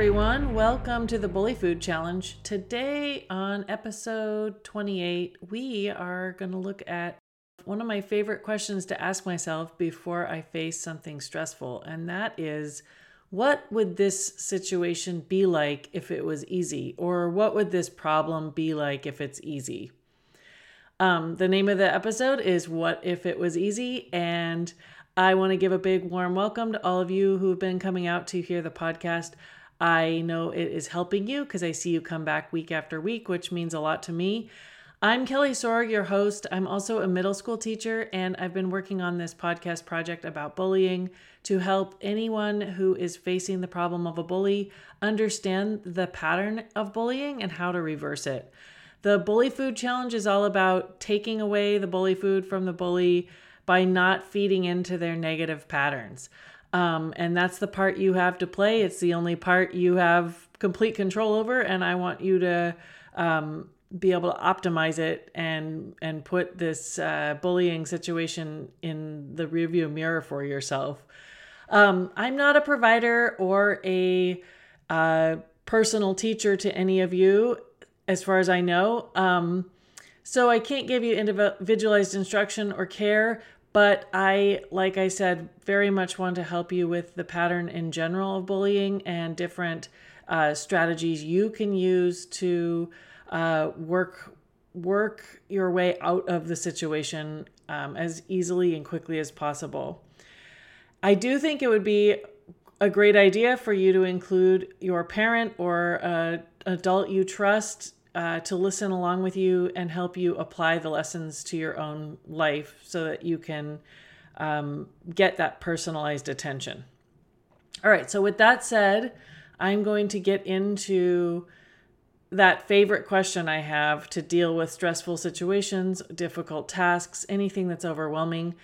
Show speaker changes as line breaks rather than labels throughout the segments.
everyone. Welcome to the Bully Food Challenge. Today, on episode 28, we are going to look at one of my favorite questions to ask myself before I face something stressful, and that is what would this situation be like if it was easy? Or what would this problem be like if it's easy? Um, the name of the episode is What If It Was Easy? And I want to give a big warm welcome to all of you who've been coming out to hear the podcast. I know it is helping you because I see you come back week after week, which means a lot to me. I'm Kelly Sorg, your host. I'm also a middle school teacher, and I've been working on this podcast project about bullying to help anyone who is facing the problem of a bully understand the pattern of bullying and how to reverse it. The Bully Food Challenge is all about taking away the bully food from the bully by not feeding into their negative patterns. Um, and that's the part you have to play. It's the only part you have complete control over. And I want you to um, be able to optimize it and and put this uh, bullying situation in the rearview mirror for yourself. Um, I'm not a provider or a uh, personal teacher to any of you, as far as I know. Um, so I can't give you individualized instruction or care, but I, like I said, very much want to help you with the pattern in general of bullying and different uh, strategies you can use to uh, work work your way out of the situation um, as easily and quickly as possible. I do think it would be a great idea for you to include your parent or a adult you trust uh, to listen along with you and help you apply the lessons to your own life so that you can um, get that personalized attention. All right, so with that said, I'm going to get into that favorite question I have to deal with stressful situations, difficult tasks, anything that's overwhelming.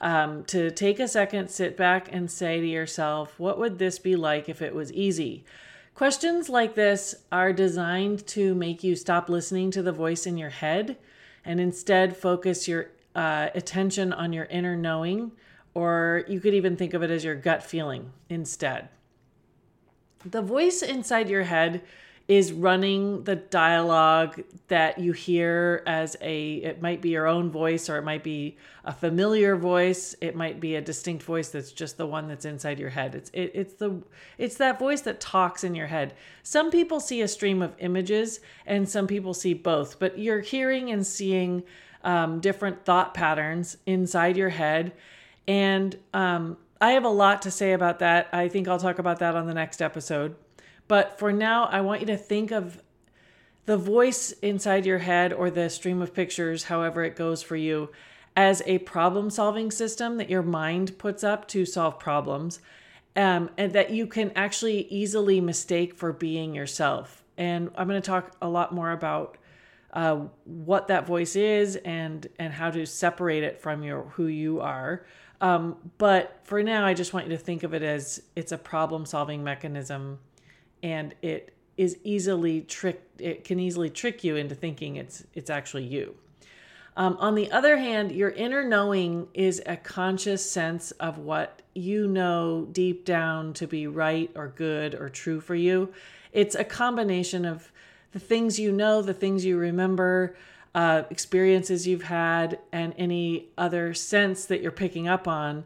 Um, to take a second, sit back, and say to yourself, what would this be like if it was easy? Questions like this are designed to make you stop listening to the voice in your head and instead focus your uh, attention on your inner knowing, or you could even think of it as your gut feeling instead. The voice inside your head is running the dialogue that you hear as a it might be your own voice or it might be a familiar voice. It might be a distinct voice that's just the one that's inside your head. It's it, it's the it's that voice that talks in your head. Some people see a stream of images and some people see both but you're hearing and seeing um, different thought patterns inside your head. And um, i have a lot to say about that. I think i'll talk about that on the next episode but for now, I want you to think of the voice inside your head or the stream of pictures, however it goes for you, as a problem solving system that your mind puts up to solve problems um, and that you can actually easily mistake for being yourself. And I'm going to talk a lot more about uh, what that voice is and and how to separate it from your who you are. Um, but for now, I just want you to think of it as it's a problem solving mechanism and it is easily tricked it can easily trick you into thinking it's it's actually you. Um, on the other hand your inner knowing is a conscious sense of what you know deep down to be right or good or true for you. It's a combination of the things you know the things you remember uh, experiences you've had and any other sense that you're picking up on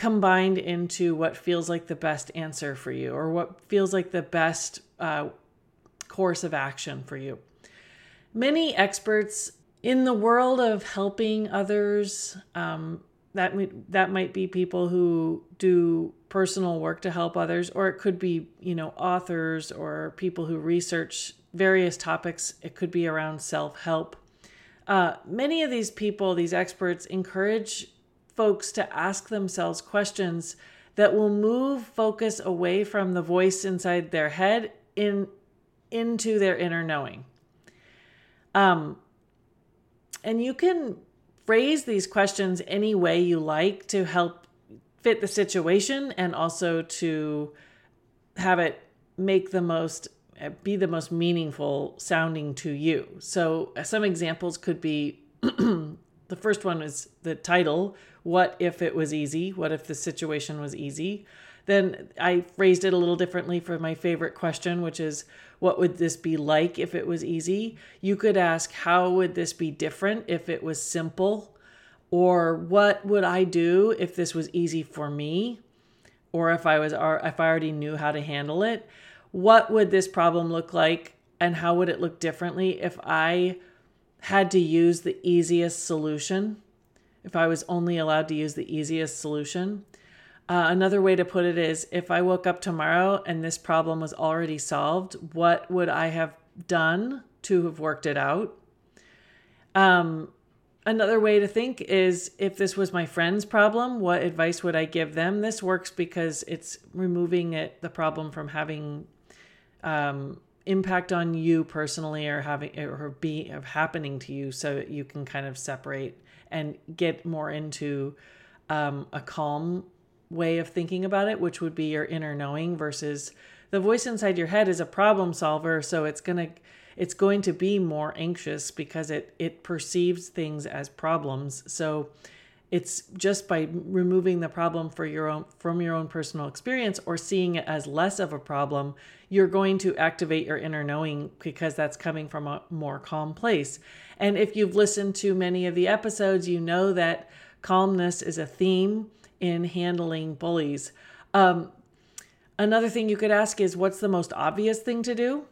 combined into what feels like the best answer for you or what feels like the best uh, course of action for you. Many experts in the world of helping others, um, that that might be people who do personal work to help others, or it could be you know authors or people who research various topics. It could be around self help. Uh, many of these people, these experts, encourage folks to ask themselves questions that will move focus away from the voice inside their head in into their inner knowing. Um, and you can phrase these questions any way you like to help fit the situation and also to have it make the most be the most meaningful sounding to you. So some examples could be the first one is the title what if it was easy? What if the situation was easy? then I phrased it a little differently for my favorite question, which is what would this be like if it was easy? You could ask, how would this be different if it was simple? Or what would I do if this was easy for me? Or if I was if I already knew how to handle it? What would this problem look like and how would it look differently if I had to use the easiest solution? If I was only allowed to use the easiest solution? Uh, another way to put it is if I woke up tomorrow and this problem was already solved, what would I have done to have worked it out? Um, another way to think is if this was my friend's problem, what advice would I give them? This works because it's removing it the problem from having um, impact on you personally or having or be happening to you, so you can kind of separate and get more into um, a calm way of thinking about it, which would be your inner knowing versus the voice inside your head is a problem solver, so it's going to it's going to be more anxious because it it perceives things as problems. So it's just by removing the problem for your own from your own personal experience or seeing it as less of a problem, you're going to activate your inner knowing because that's coming from a more calm place. And if you've listened to many of the episodes, you know that calmness is a theme in handling bullies. Um, another thing you could ask is what's the most obvious thing to do?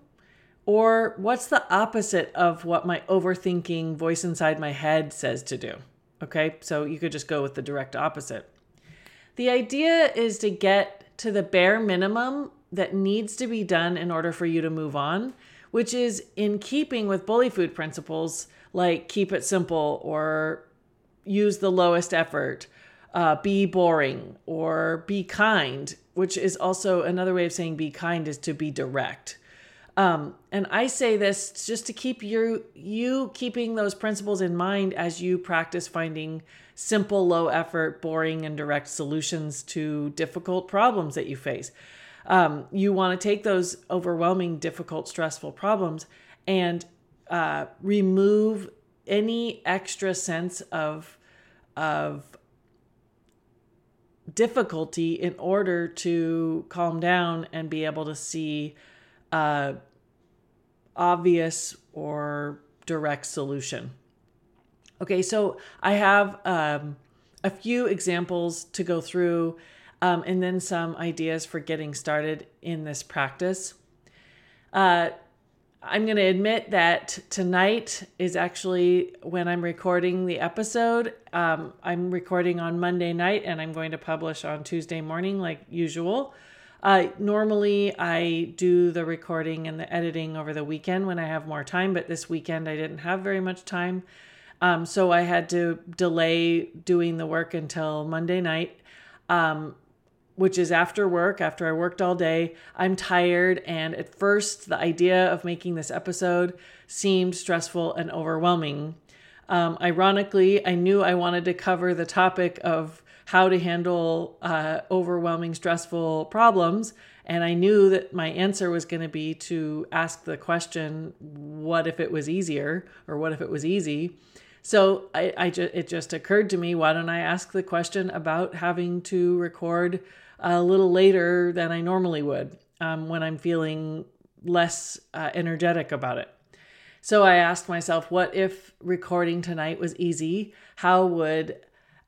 Or what's the opposite of what my overthinking voice inside my head says to do? Okay, so you could just go with the direct opposite. The idea is to get to the bare minimum that needs to be done in order for you to move on, which is in keeping with bully food principles like keep it simple or use the lowest effort uh, be boring or be kind, which is also another way of saying be kind is to be direct. Um, and I say this just to keep you you keeping those principles in mind as you practice finding simple, low effort, boring, and direct solutions to difficult problems that you face. Um, you want to take those overwhelming, difficult, stressful problems and uh, remove any extra sense of of difficulty in order to calm down and be able to see a obvious or direct solution. Okay, so I have um, a few examples to go through um, and then some ideas for getting started in this practice. Uh, I'm going to admit that tonight is actually when I'm recording the episode. Um, I'm recording on Monday night and I'm going to publish on Tuesday morning, like usual. Uh, normally, I do the recording and the editing over the weekend when I have more time, but this weekend I didn't have very much time. Um, so I had to delay doing the work until Monday night. Um, which is after work, after I worked all day. I'm tired. And at first, the idea of making this episode seemed stressful and overwhelming. Um, ironically, I knew I wanted to cover the topic of how to handle uh, overwhelming, stressful problems. And I knew that my answer was going to be to ask the question, what if it was easier or what if it was easy? So I, I just, it just occurred to me, why don't I ask the question about having to record a little later than I normally would um, when I'm feeling less uh, energetic about it. So I asked myself, what if recording tonight was easy? How would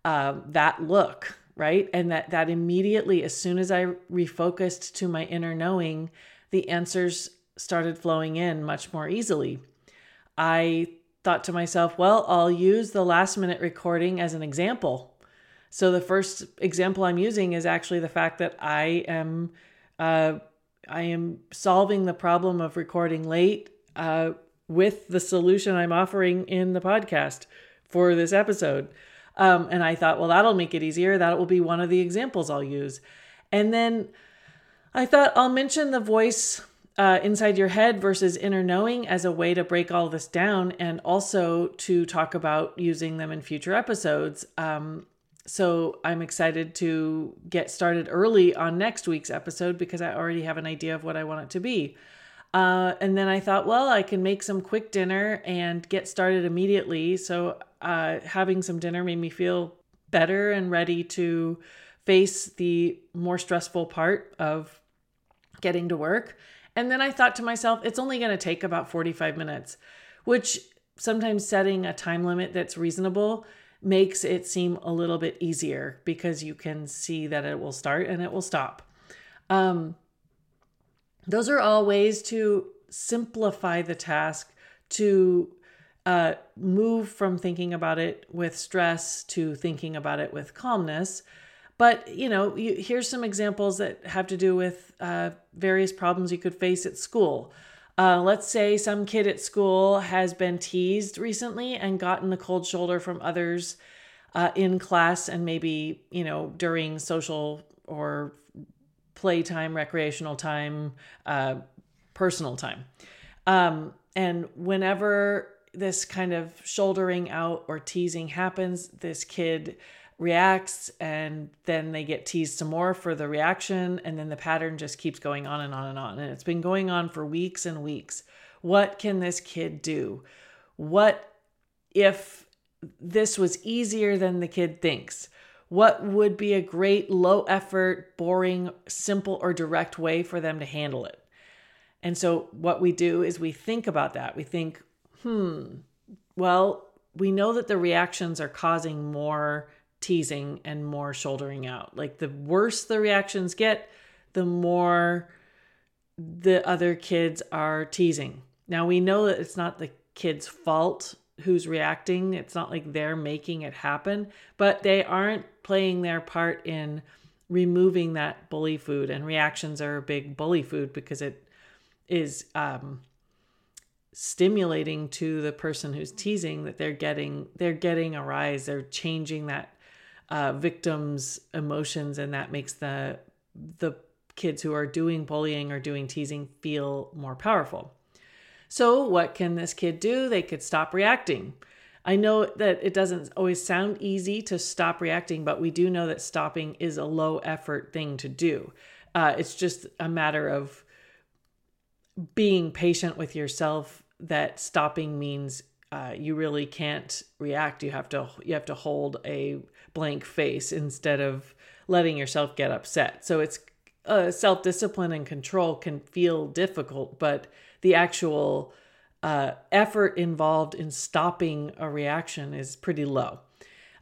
uh, that look? Right. And that, that immediately, as soon as I refocused to my inner knowing, the answers started flowing in much more easily. I thought to myself, well, I'll use the last minute recording as an example so the first example I'm using is actually the fact that I am uh, I am solving the problem of recording late uh, with the solution I'm offering in the podcast for this episode. Um, and I thought, well, that'll make it easier. That will be one of the examples I'll use. And then I thought I'll mention the voice uh, inside your head versus inner knowing as a way to break all this down and also to talk about using them in future episodes. Um, so I'm excited to get started early on next week's episode because I already have an idea of what I want it to be. Uh, and then I thought, well, I can make some quick dinner and get started immediately. So uh, having some dinner made me feel better and ready to face the more stressful part of getting to work. And then I thought to myself, it's only going to take about 45 minutes, which sometimes setting a time limit that's reasonable makes it seem a little bit easier because you can see that it will start and it will stop. Um, those are all ways to simplify the task, to uh, move from thinking about it with stress to thinking about it with calmness. But you know, you, here's some examples that have to do with uh, various problems you could face at school. Uh, let's say some kid at school has been teased recently and gotten the cold shoulder from others uh, in class and maybe you know during social or playtime, recreational time, uh, personal time. Um, and whenever this kind of shouldering out or teasing happens, this kid reacts and then they get teased some more for the reaction and then the pattern just keeps going on and on and on. And it's been going on for weeks and weeks. What can this kid do? What if this was easier than the kid thinks? What would be a great low effort boring simple or direct way for them to handle it? And so what we do is we think about that. We think hmm well we know that the reactions are causing more teasing and more shouldering out. Like the worse the reactions get, the more the other kids are teasing. Now we know that it's not the kid's fault who's reacting. It's not like they're making it happen, but they aren't playing their part in removing that bully food and reactions are a big bully food because it is um stimulating to the person who's teasing that they're getting they're getting a rise they're changing that uh, victims' emotions, and that makes the the kids who are doing bullying or doing teasing feel more powerful. So, what can this kid do? They could stop reacting. I know that it doesn't always sound easy to stop reacting, but we do know that stopping is a low effort thing to do. Uh, it's just a matter of being patient with yourself that stopping means uh, you really can't react you have to you have to hold a blank face instead of letting yourself get upset so it's uh, self-discipline and control can feel difficult but the actual uh, effort involved in stopping a reaction is pretty low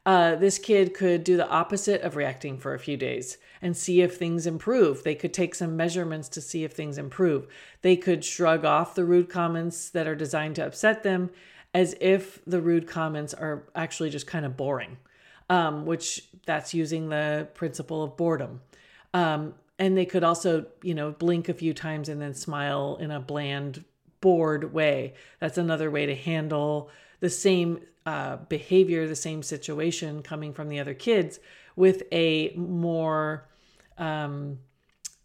uh, this kid could do the opposite of reacting for a few days and see if things improve. They could take some measurements to see if things improve. They could shrug off the rude comments that are designed to upset them as if the rude comments are actually just kind of boring, um, which that's using the principle of boredom. Um, and they could also, you know, blink a few times and then smile in a bland, bored way. That's another way to handle the same uh, behavior, the same situation coming from the other kids with a more, um,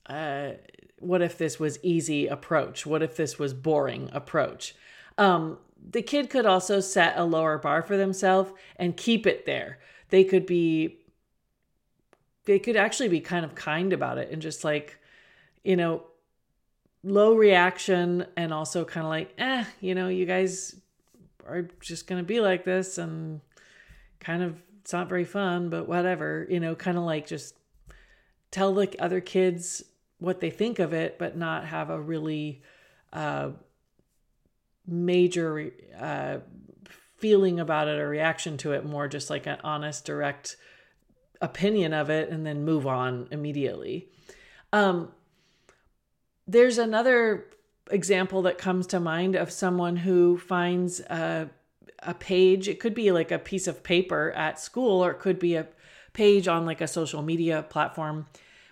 uh, what if this was easy approach? What if this was boring approach? Um, the kid could also set a lower bar for themselves and keep it there. They could be they could actually be kind of kind about it and just like, you know, low reaction and also kind of like, eh, you know, you guys are just going to be like this and kind of it's not very fun, but whatever, you know, kind of like just tell the other kids what they think of it, but not have a really uh, major uh, feeling about it or reaction to it, more just like an honest, direct opinion of it, and then move on immediately. Um, there's another example that comes to mind of someone who finds a, a page. It could be like a piece of paper at school, or it could be a page on like a social media platform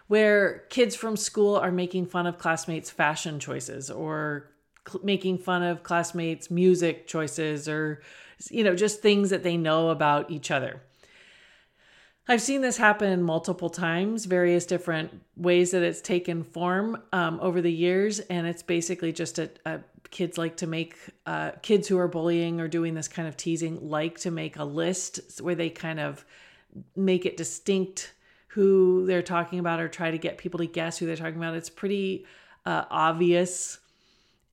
where kids from school are making fun of classmates' fashion choices or cl- making fun of classmates' music choices or, you know, just things that they know about each other. I've seen this happen multiple times, various different ways that it's taken form um, over the years. And it's basically just a, a kids like to make, uh, kids who are bullying or doing this kind of teasing like to make a list where they kind of make it distinct who they're talking about or try to get people to guess who they're talking about. It's pretty uh, obvious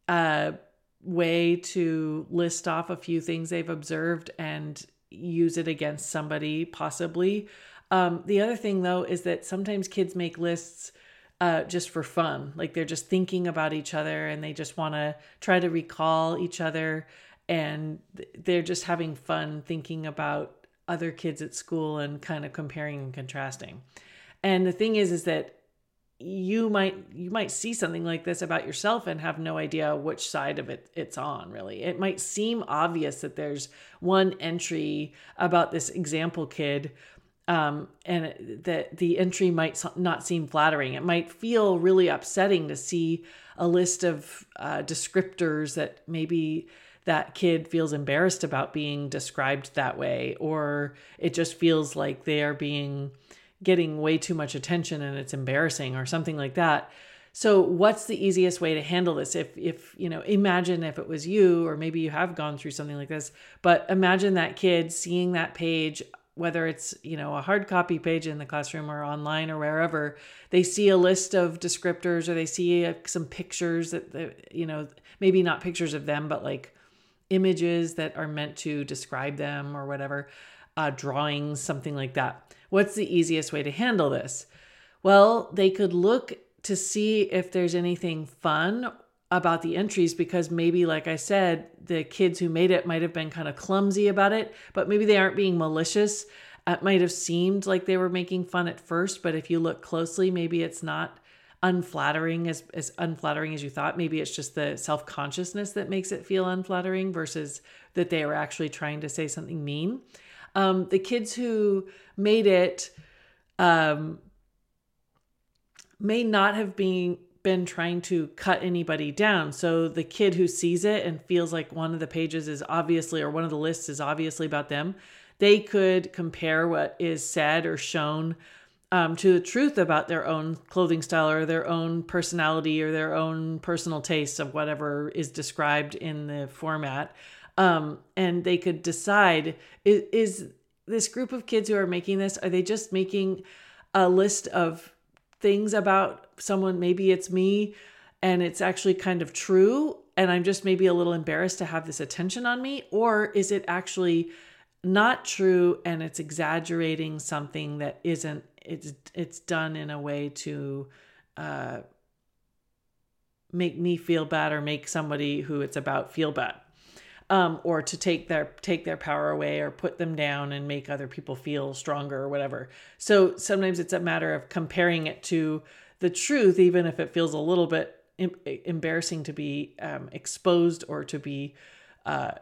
a way to list off a few things they've observed and use it against somebody, possibly. Um, the other thing, though, is that sometimes kids make lists uh, just for fun. Like they're just thinking about each other and they just want to try to recall each other. And they're just having fun thinking about other kids at school and kind of comparing and contrasting. And the thing is, is that you might you might see something like this about yourself and have no idea which side of it it's on really it might seem obvious that there's one entry about this example kid um, and that the entry might not seem flattering. It might feel really upsetting to see a list of uh, descriptors that maybe that kid feels embarrassed about being described that way, or it just feels like they are being getting way too much attention and it's embarrassing, or something like that. So what's the easiest way to handle this? If if you know, imagine if it was you or maybe you have gone through something like this, but imagine that kid seeing that page whether it's you know a hard copy page in the classroom or online or wherever they see a list of descriptors or they see a, some pictures that you know maybe not pictures of them but like images that are meant to describe them or whatever uh, drawings something like that what's the easiest way to handle this well they could look to see if there's anything fun about the entries because maybe, like I said, the kids who made it might have been kind of clumsy about it, but maybe they aren't being malicious. It might have seemed like they were making fun at first, but if you look closely, maybe it's not unflattering as, as unflattering as you thought. Maybe it's just the self consciousness that makes it feel unflattering versus that they were actually trying to say something mean. Um, the kids who made it um, may not have been been trying to cut anybody down. So the kid who sees it and feels like one of the pages is obviously, or one of the lists is obviously about them, they could compare what is said or shown um, to the truth about their own clothing style or their own personality or their own personal tastes of whatever is described in the format. Um, and they could decide is, is this group of kids who are making this, are they just making a list of things about someone, maybe it's me and it's actually kind of true and I'm just maybe a little embarrassed to have this attention on me? Or is it actually not true and it's exaggerating something that isn't it's it's done in a way to uh, make me feel bad or make somebody who it's about feel bad um, or to take their take their power away or put them down and make other people feel stronger or whatever. So sometimes it's a matter of comparing it to the truth, even if it feels a little bit em- embarrassing to be um, exposed or to be uh,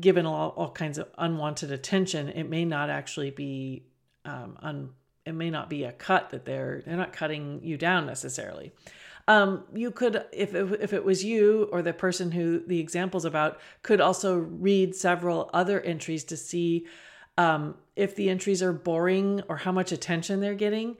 given all, all kinds of unwanted attention. It may not actually be um, un, it may not be a cut that they're they're not cutting you down necessarily. Um, you could, if it, if it was you or the person who the example's about, could also read several other entries to see um, if the entries are boring or how much attention they're getting.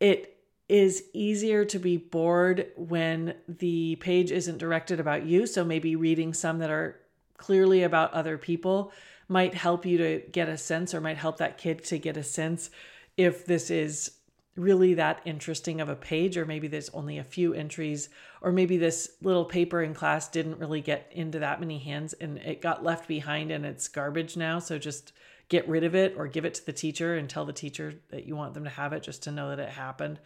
It is easier to be bored when the page isn't directed about you. So maybe reading some that are clearly about other people might help you to get a sense or might help that kid to get a sense if this is really that interesting of a page, or maybe there's only a few entries, or maybe this little paper in class didn't really get into that many hands and it got left behind and it's garbage now. So just get rid of it or give it to the teacher and tell the teacher that you want them to have it just to know that it happened.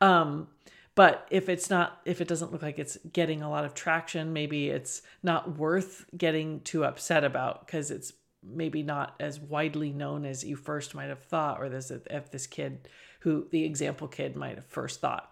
Um, but if it's not, if it doesn't look like it's getting a lot of traction, maybe it's not worth getting too upset about because it's maybe not as widely known as you first might have thought, or this if this kid who the example kid might have first thought.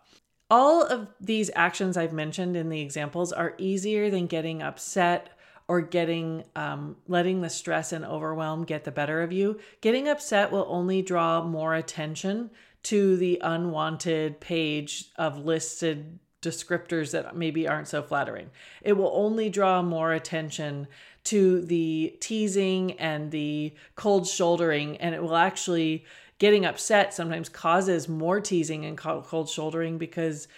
All of these actions I've mentioned in the examples are easier than getting upset or getting um, letting the stress and overwhelm get the better of you. Getting upset will only draw more attention to the unwanted page of listed descriptors that maybe aren't so flattering. It will only draw more attention to the teasing and the cold shouldering, and it will actually getting upset sometimes causes more teasing and cold shouldering because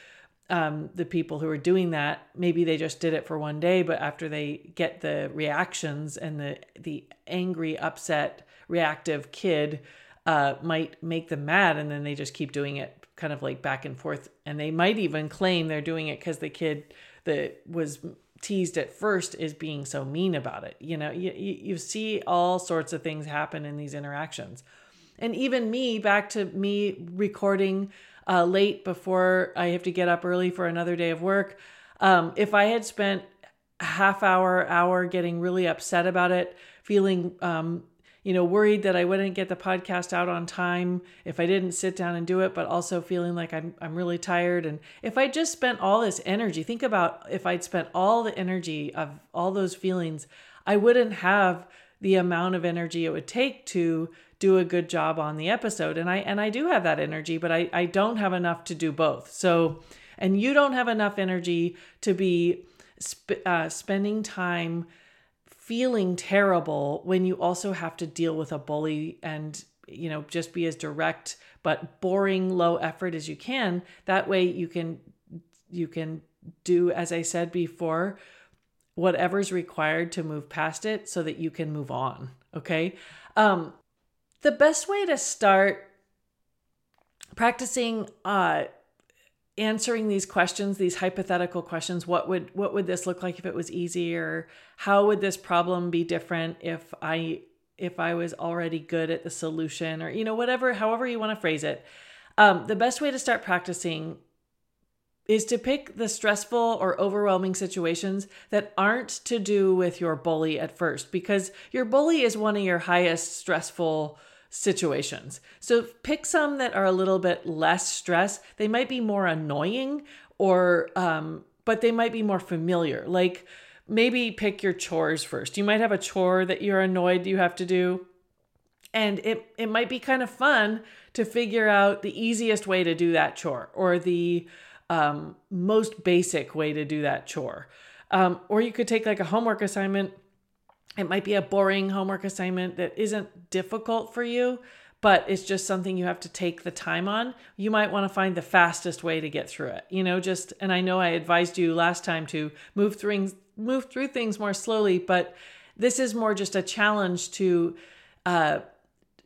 um, the people who are doing that maybe they just did it for one day but after they get the reactions and the the angry upset reactive kid uh, might make them mad and then they just keep doing it kind of like back and forth and they might even claim they're doing it because the kid that was teased at first is being so mean about it you know you, you see all sorts of things happen in these interactions and even me back to me recording uh, late before I have to get up early for another day of work. Um, if I had spent half hour, hour getting really upset about it, feeling, um, you know, worried that I wouldn't get the podcast out on time if I didn't sit down and do it, but also feeling like I'm, I'm really tired. And if I just spent all this energy, think about if I'd spent all the energy of all those feelings, I wouldn't have the amount of energy it would take to do a good job on the episode. And I, and I do have that energy, but I, I don't have enough to do both. So, and you don't have enough energy to be sp- uh, spending time feeling terrible when you also have to deal with a bully and you know just be as direct but boring low effort as you can. That way you can you can do as i said before whatever's required to move past it so that you can move on okay? Um the best way to start practicing uh answering these questions these hypothetical questions what would what would this look like if it was easier? How would this problem be different if i if i was already good at the solution or you know whatever however you want to phrase it. Um, the best way to start practicing is to pick the stressful or overwhelming situations that aren't to do with your bully at first because your bully is one of your highest stressful situations. So pick some that are a little bit less stress. They might be more annoying or um but they might be more familiar. Like maybe pick your chores first. You might have a chore that you're annoyed you have to do. And it it might be kind of fun to figure out the easiest way to do that chore or the um, most basic way to do that chore. Um, or you could take like a homework assignment it might be a boring homework assignment that isn't difficult for you, but it's just something you have to take the time on. You might want to find the fastest way to get through it. You know, just and I know I advised you last time to move through move through things more slowly, but this is more just a challenge to uh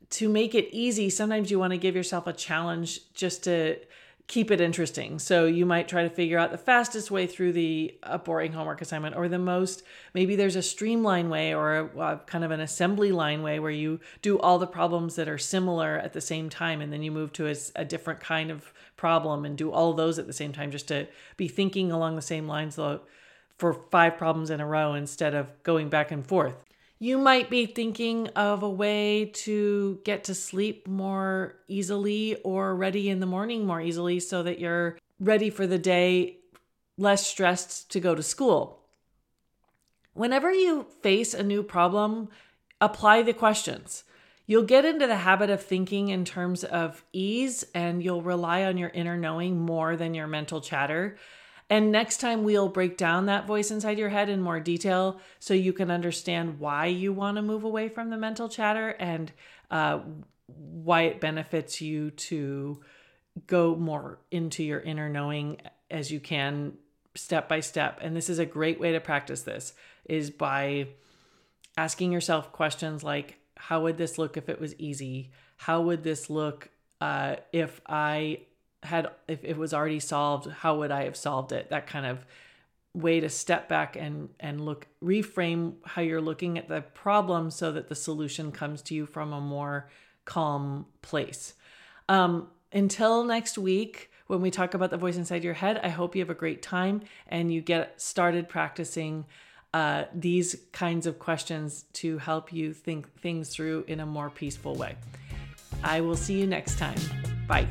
to make it easy. Sometimes you want to give yourself a challenge just to keep it interesting. So you might try to figure out the fastest way through the a boring homework assignment or the most maybe there's a streamline way or a, a, kind of an assembly line way where you do all the problems that are similar at the same time and then you move to a, a different kind of problem and do all those at the same time just to be thinking along the same lines for five problems in a row instead of going back and forth. You might be thinking of a way to get to sleep more easily or ready in the morning more easily so that you're ready for the day, less stressed to go to school. Whenever you face a new problem, apply the questions. You'll get into the habit of thinking in terms of ease and you'll rely on your inner knowing more than your mental chatter. And next time we'll break down that voice inside your head in more detail so you can understand why you want to move away from the mental chatter and uh, why it benefits you to go more into your inner knowing as you can step by step. And this is a great way to practice this is by asking yourself questions like how would this look if it was easy? How would this look uh, if I had if it was already solved how would i have solved it? That kind of way to step back and and look reframe how you're looking at the problem so that the solution comes to you from a more calm place. Um, until next week when we talk about the voice inside your head i hope you have a great time and you get started practicing uh, these kinds of questions to help you think things through in a more peaceful way. I will see you next time. Bye